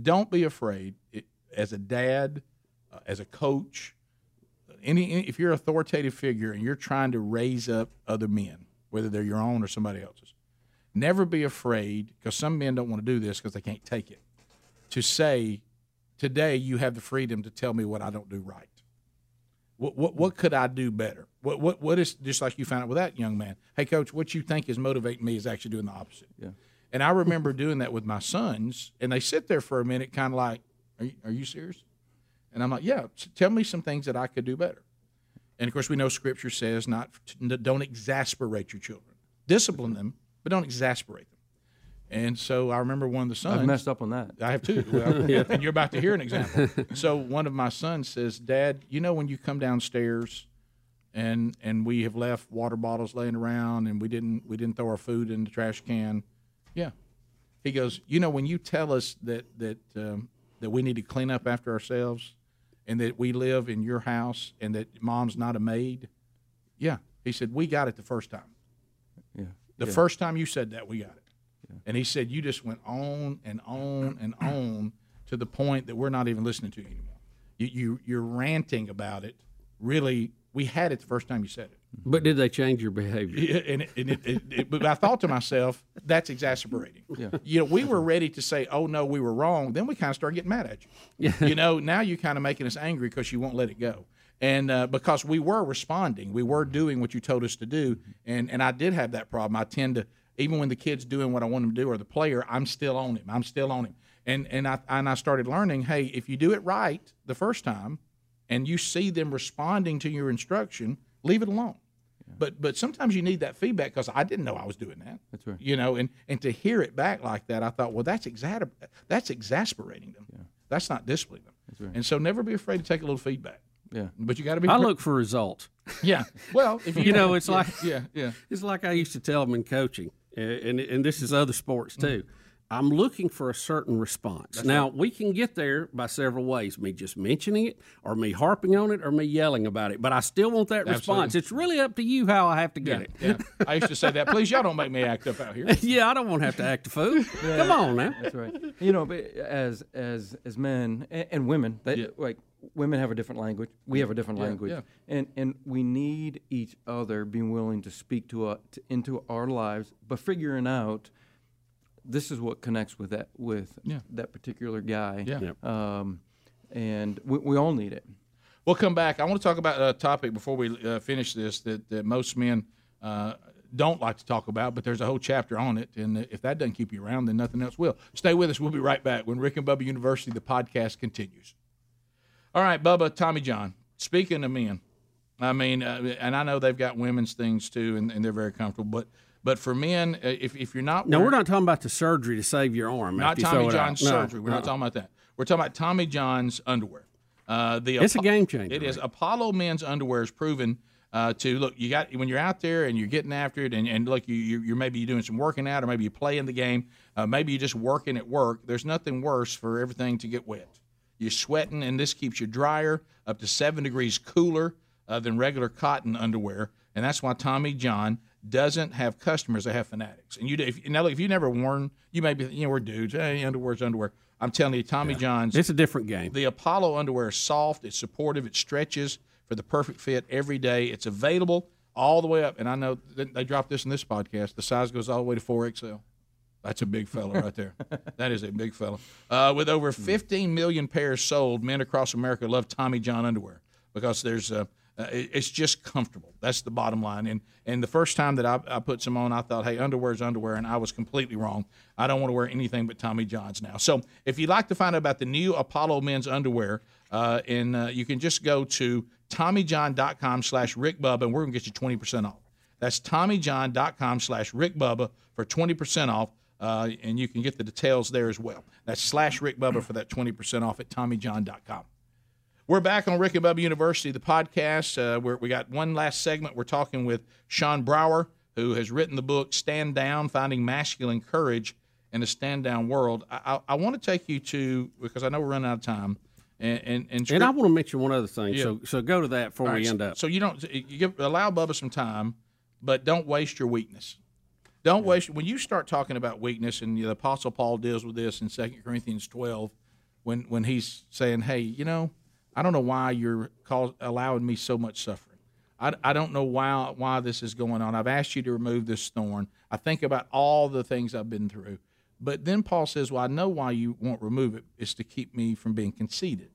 Speaker 1: Don't be afraid it, as a dad uh, as a coach any, any if you're an authoritative figure and you're trying to raise up other men whether they're your own or somebody else's never be afraid because some men don't want to do this because they can't take it to say Today, you have the freedom to tell me what I don't do right. What, what, what could I do better? What, what, what is, just like you found out with that young man, hey, coach, what you think is motivating me is actually doing the opposite.
Speaker 3: Yeah.
Speaker 1: And I remember doing that with my sons, and they sit there for a minute, kind of like, are you, are you serious? And I'm like, yeah, tell me some things that I could do better. And of course, we know Scripture says not don't exasperate your children, discipline them, but don't exasperate them. And so I remember one of the sons.
Speaker 3: I've messed up on that.
Speaker 1: I have too. Well, and you're about to hear an example. So one of my sons says, "Dad, you know when you come downstairs, and and we have left water bottles laying around, and we didn't we didn't throw our food in the trash can. Yeah." He goes, "You know when you tell us that that um, that we need to clean up after ourselves, and that we live in your house, and that mom's not a maid. Yeah." He said, "We got it the first time.
Speaker 3: Yeah.
Speaker 1: The
Speaker 3: yeah.
Speaker 1: first time you said that, we got it." And he said, You just went on and on and on to the point that we're not even listening to you anymore. You, you, you're ranting about it. Really, we had it the first time you said it.
Speaker 2: But did they change your behavior?
Speaker 1: Yeah, and, it, and it, it, it, but I thought to myself, that's exasperating. Yeah. You know, we were ready to say, "Oh no, we were wrong." Then we kind of started getting mad at you. Yeah. You know, now you're kind of making us angry because you won't let it go, and uh, because we were responding, we were doing what you told us to do, and and I did have that problem. I tend to even when the kid's doing what I want him to do or the player, I'm still on him. I'm still on him. And and I and I started learning, hey, if you do it right the first time and you see them responding to your instruction, leave it alone. Yeah. But but sometimes you need that feedback because I didn't know I was doing that.
Speaker 3: That's right.
Speaker 1: You know, and and to hear it back like that, I thought, well, that's exa- that's exasperating them. Yeah. That's not disciplining them. That's right. And so never be afraid to take a little feedback.
Speaker 3: Yeah.
Speaker 1: But you got to be.
Speaker 2: I look for results.
Speaker 1: Yeah. Well, if you,
Speaker 2: you know, it's
Speaker 1: yeah,
Speaker 2: like
Speaker 1: yeah, yeah.
Speaker 2: It's like I used to tell them in coaching and and this is other sports mm. too. I'm looking for a certain response. That's now right. we can get there by several ways: me just mentioning it, or me harping on it, or me yelling about it. But I still want that Absolutely. response. It's really up to you how I have to get
Speaker 1: yeah,
Speaker 2: it.
Speaker 1: Yeah. I used to say that. Please, y'all don't make me act up out here.
Speaker 2: yeah, I don't want to have to act a fool. Yeah, Come on now.
Speaker 3: That's right. You know, as as as men and, and women, they, yeah. like women have a different language. We have a different yeah, language, yeah. and and we need each other being willing to speak to, a, to into our lives, but figuring out this is what connects with that with yeah. that particular guy.
Speaker 1: Yeah.
Speaker 3: Um, and we, we all need it.
Speaker 1: We'll come back. I want to talk about a topic before we uh, finish this that, that most men uh, don't like to talk about, but there's a whole chapter on it. And if that doesn't keep you around, then nothing else will. Stay with us. We'll be right back when Rick and Bubba University, the podcast continues. All right, Bubba, Tommy John. Speaking of men, I mean, uh, and I know they've got women's things too, and, and they're very comfortable. But but for men, uh, if, if you're not
Speaker 2: no, we're not talking about the surgery to save your arm.
Speaker 1: Not Tommy John's surgery. No, we're no. not talking about that. We're talking about Tommy John's underwear.
Speaker 2: Uh, the it's a game changer.
Speaker 1: It is. Apollo men's underwear is proven uh, to look. You got when you're out there and you're getting after it, and, and look, you you're maybe you're doing some working out, or maybe you're playing the game, uh, maybe you're just working at work. There's nothing worse for everything to get wet. You're sweating, and this keeps you drier, up to seven degrees cooler uh, than regular cotton underwear. And that's why Tommy John doesn't have customers that have fanatics. And you, if, now look, if you never worn, you may be, you know, we're dudes. Hey, underwear's underwear. I'm telling you, Tommy yeah. John's.
Speaker 2: It's a different game.
Speaker 1: The Apollo underwear is soft, it's supportive, it stretches for the perfect fit every day. It's available all the way up. And I know they dropped this in this podcast. The size goes all the way to 4XL. That's a big fella right there. that is a big fella. Uh, with over 15 million pairs sold, men across America love Tommy John underwear because there's uh, uh, it's just comfortable. That's the bottom line. And and the first time that I, I put some on, I thought, hey, underwear is underwear, and I was completely wrong. I don't want to wear anything but Tommy Johns now. So if you'd like to find out about the new Apollo men's underwear, uh, and uh, you can just go to TommyJohn.com slash Rick Bubba, and we're going to get you 20% off. That's TommyJohn.com slash Rick Bubba for 20% off. Uh, and you can get the details there as well. That's slash Rick Bubba for that 20% off at TommyJohn.com. We're back on Rick and Bubba University, the podcast. Uh, where we got one last segment. We're talking with Shawn Brower, who has written the book Stand Down Finding Masculine Courage in a Stand Down World. I, I, I want to take you to, because I know we're running out of time. And, and, and,
Speaker 2: and I want to mention one other thing. Yeah. So, so go to that before right, we end up.
Speaker 1: So you don't you give, allow Bubba some time, but don't waste your weakness. Don't waste when you start talking about weakness, and the Apostle Paul deals with this in 2 Corinthians 12 when, when he's saying, Hey, you know, I don't know why you're cause, allowing me so much suffering. I, I don't know why, why this is going on. I've asked you to remove this thorn. I think about all the things I've been through. But then Paul says, Well, I know why you won't remove it. It's to keep me from being conceited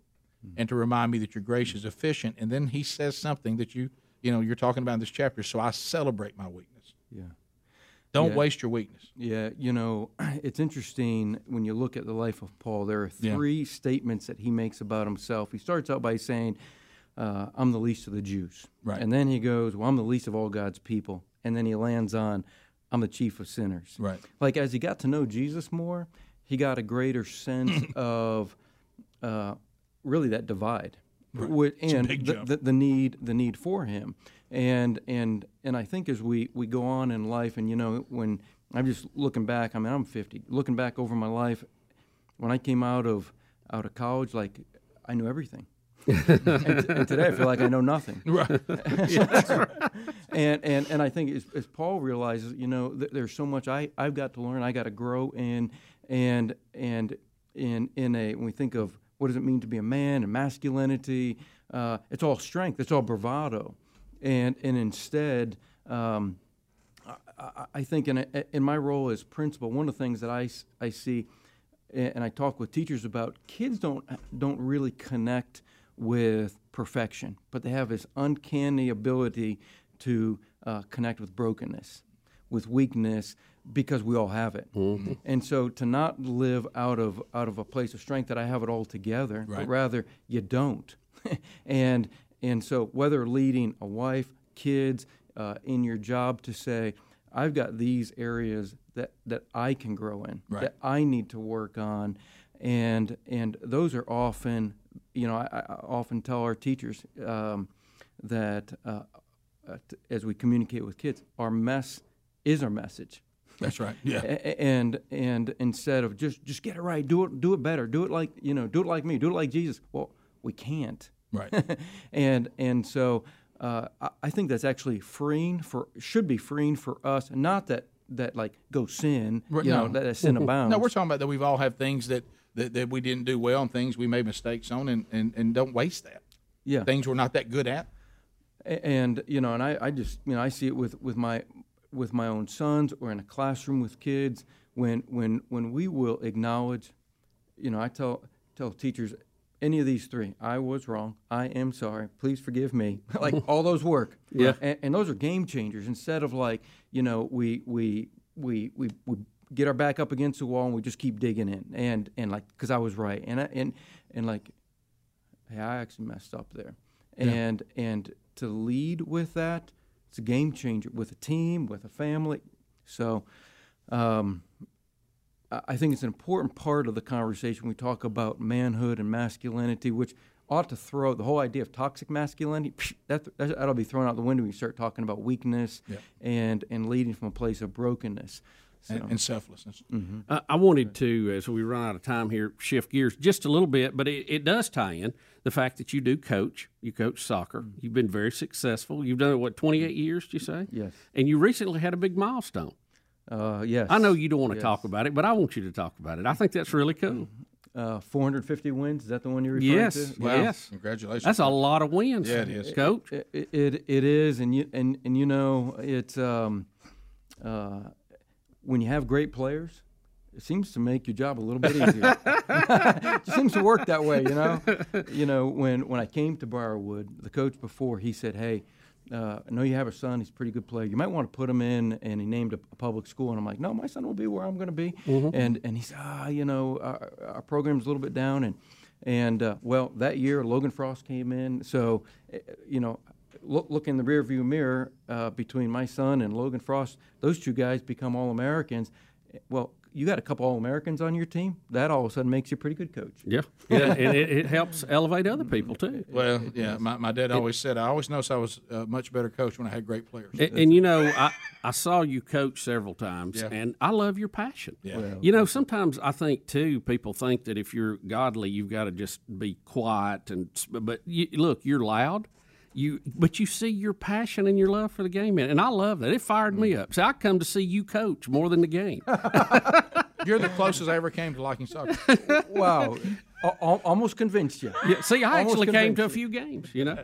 Speaker 1: mm-hmm. and to remind me that your grace is efficient. And then he says something that you, you know, you're talking about in this chapter. So I celebrate my weakness.
Speaker 3: Yeah.
Speaker 1: Don't
Speaker 3: yeah.
Speaker 1: waste your weakness.
Speaker 3: Yeah, you know, it's interesting when you look at the life of Paul. There are three yeah. statements that he makes about himself. He starts out by saying, uh, I'm the least of the Jews.
Speaker 1: Right.
Speaker 3: And then he goes, well, I'm the least of all God's people. And then he lands on, I'm the chief of sinners.
Speaker 1: Right.
Speaker 3: Like as he got to know Jesus more, he got a greater sense of uh, really that divide, Wi- and the, the, the need the need for him. And and and I think as we we go on in life, and you know when I'm just looking back, I mean I'm 50, looking back over my life, when I came out of out of college, like I knew everything. and, and today I feel like I know nothing.
Speaker 1: Right.
Speaker 3: and and and I think as, as Paul realizes, you know, th- there's so much I I've got to learn. I got to grow in, and and in in a when we think of what does it mean to be a man and masculinity, uh, it's all strength. It's all bravado, and and instead. Um, I, I think in, a, in my role as principal, one of the things that I, I see, and I talk with teachers about, kids don't don't really connect with perfection, but they have this uncanny ability to uh, connect with brokenness, with weakness, because we all have it. And so to not live out of out of a place of strength that I have it all together,
Speaker 1: Right.
Speaker 3: but rather you don't. and and so whether leading a wife, kids, uh, in your job to say, I've got these areas that, that I can grow in,
Speaker 1: Right.
Speaker 3: that I need to work on, and and those are often, you know, I, I often tell our teachers um, that uh, uh, t- as we communicate with kids, our mess is our message.
Speaker 1: That's right. Yeah.
Speaker 3: And and instead of just just get it right, do it do it better, do it like you know, do it like me, do it like Jesus. Well, we can't.
Speaker 1: Right.
Speaker 3: and and so uh, I, I think that's actually freeing for should be freeing for us. Not that that like go sin, you know,
Speaker 1: no.
Speaker 3: that, that sin abounds.
Speaker 1: No, we're talking about that we've all have things that, that, that we didn't do well and things we made mistakes on and, and, and don't waste that.
Speaker 3: yeah.
Speaker 1: Things we're not that good at.
Speaker 3: And you know, and I, I just you know I see it with with my with my own sons or in a classroom with kids when when when we will acknowledge, you know, I tell tell teachers any of these three, I was wrong, I am sorry, please forgive me, like all those work,
Speaker 2: Yeah.
Speaker 3: and, and those are game changers. Instead of like you know we we we we we get our back up against the wall and we just keep digging in and and like because I was right and I, and and like hey, I actually messed up there. And and to lead with that, it's a game changer with a team, with a family. So um, I I think it's an important part of the conversation. We talk about manhood and masculinity, which ought to throw the whole idea of toxic masculinity. psh, That, that that'll be thrown out the window when you start talking about weakness
Speaker 1: Yep.
Speaker 3: and and leading from a place of brokenness. So,
Speaker 1: And, and selflessness.
Speaker 2: Uh, I wanted to, as we run out of time here, shift gears just a little bit, but it, it does tie in the fact that you do coach. You coach soccer. You've been very successful. You've done it, what, 28 years, did you say?
Speaker 3: Yes.
Speaker 2: And you recently had a big milestone.
Speaker 3: Uh, yes,
Speaker 2: I know you don't want to
Speaker 3: Yes.
Speaker 2: talk about it, but I want you to talk about it. I think that's really cool.
Speaker 3: Uh, 450 wins. Is that the one you're referring
Speaker 2: Yes.
Speaker 3: to?
Speaker 2: Yes.
Speaker 1: Congratulations.
Speaker 2: That's a lot of wins.
Speaker 1: Yeah, it is.
Speaker 2: Coach.
Speaker 3: It, it, it is, and you and, and you know it's um, uh, when you have great players, it seems to make your job a little bit easier. it just seems to work that way, you know. You know, when when I came to Briarwood, the coach before he said, "Hey, uh, I know you have a son. He's a pretty good player. You might want to put him in." And he named a, a public school, and I'm like, "No, my son will be where I'm going to be." And and he said, "Ah, you know, our, our program's a little bit down." And and uh, well, that year Logan Frost came in, so uh, you know. Look, look in the rearview mirror uh, between my son and Logan Frost. Those two guys become All Americans. Well, you got a couple All Americans on your team. That all of a sudden makes you a pretty good coach.
Speaker 2: Yeah. Yeah. and it, it helps elevate other people, too.
Speaker 1: Well, yeah, my, my dad always said I always noticed I was a much better coach when I had great players.
Speaker 2: And, and you know, I, I saw you coach several times,
Speaker 1: Yeah.
Speaker 2: and I love your passion.
Speaker 1: Yeah. Well,
Speaker 2: you know, sometimes I think too, people think that if you're godly, you've got to just be quiet and. But you, look, you're loud. You, but you see your passion and your love for the game, and I love that. It fired me mm. up. So I come to see you coach more than the game.
Speaker 1: You're the closest I ever came to liking soccer.
Speaker 3: Wow, Al- al- almost convinced you.
Speaker 2: Yeah, see, I
Speaker 3: Almost
Speaker 2: actually came to a
Speaker 3: convinced
Speaker 2: few games. You know,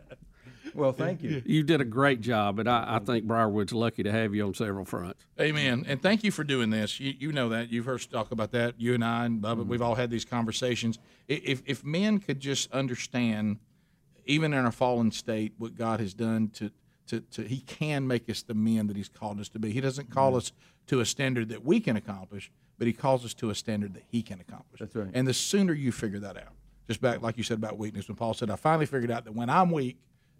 Speaker 3: Well, thank you.
Speaker 2: you did a great job, and I, I think Briarwood's lucky to have you on several fronts.
Speaker 1: Amen. And thank you for doing this. You, you know that. You've heard us talk about that. You and I and Bubba, mm. we've all had these conversations. If, if men could just understand, even in our fallen state, what God has done to, to, to He can make us the men that He's called us to be. He doesn't call us to a standard that we can accomplish, but He calls us to a standard that He can accomplish.
Speaker 3: That's right.
Speaker 1: And the sooner you figure that out, just back like you said about weakness. When Paul said, "I finally figured out that when I'm weak,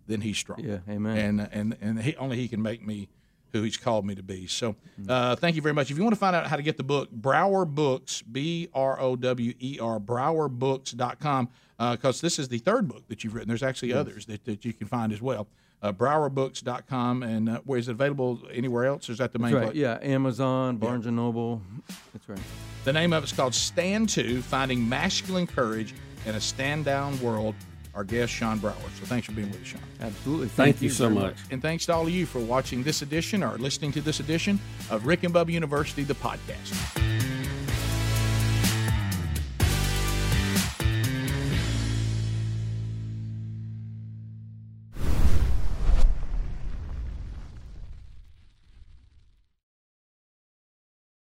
Speaker 1: then He's strong."
Speaker 3: Yeah, amen.
Speaker 1: And and and he, only He can make me who He's called me to be. So, uh, thank you very much. If you want to find out how to get the book, Brower Books, B R O W E R, BrowerBooks.com, because this is the third book that you've written. There's actually others that, that you can find as well. Uh, BrowerBooks.com, and uh, where is it available anywhere else? Is that the main
Speaker 3: That's right.
Speaker 1: place?
Speaker 3: Yeah, Amazon, Barnes and Noble. That's right.
Speaker 1: The name of it's called Stand To Finding Masculine Courage in a Stand Down World. Our guest, Shawn Brower. So thanks for being with us, Shawn.
Speaker 3: Absolutely.
Speaker 2: Thank, you so
Speaker 3: very
Speaker 2: much.
Speaker 1: And thanks to all of you for watching this edition or listening to this edition of Rick and Bubba University, the podcast.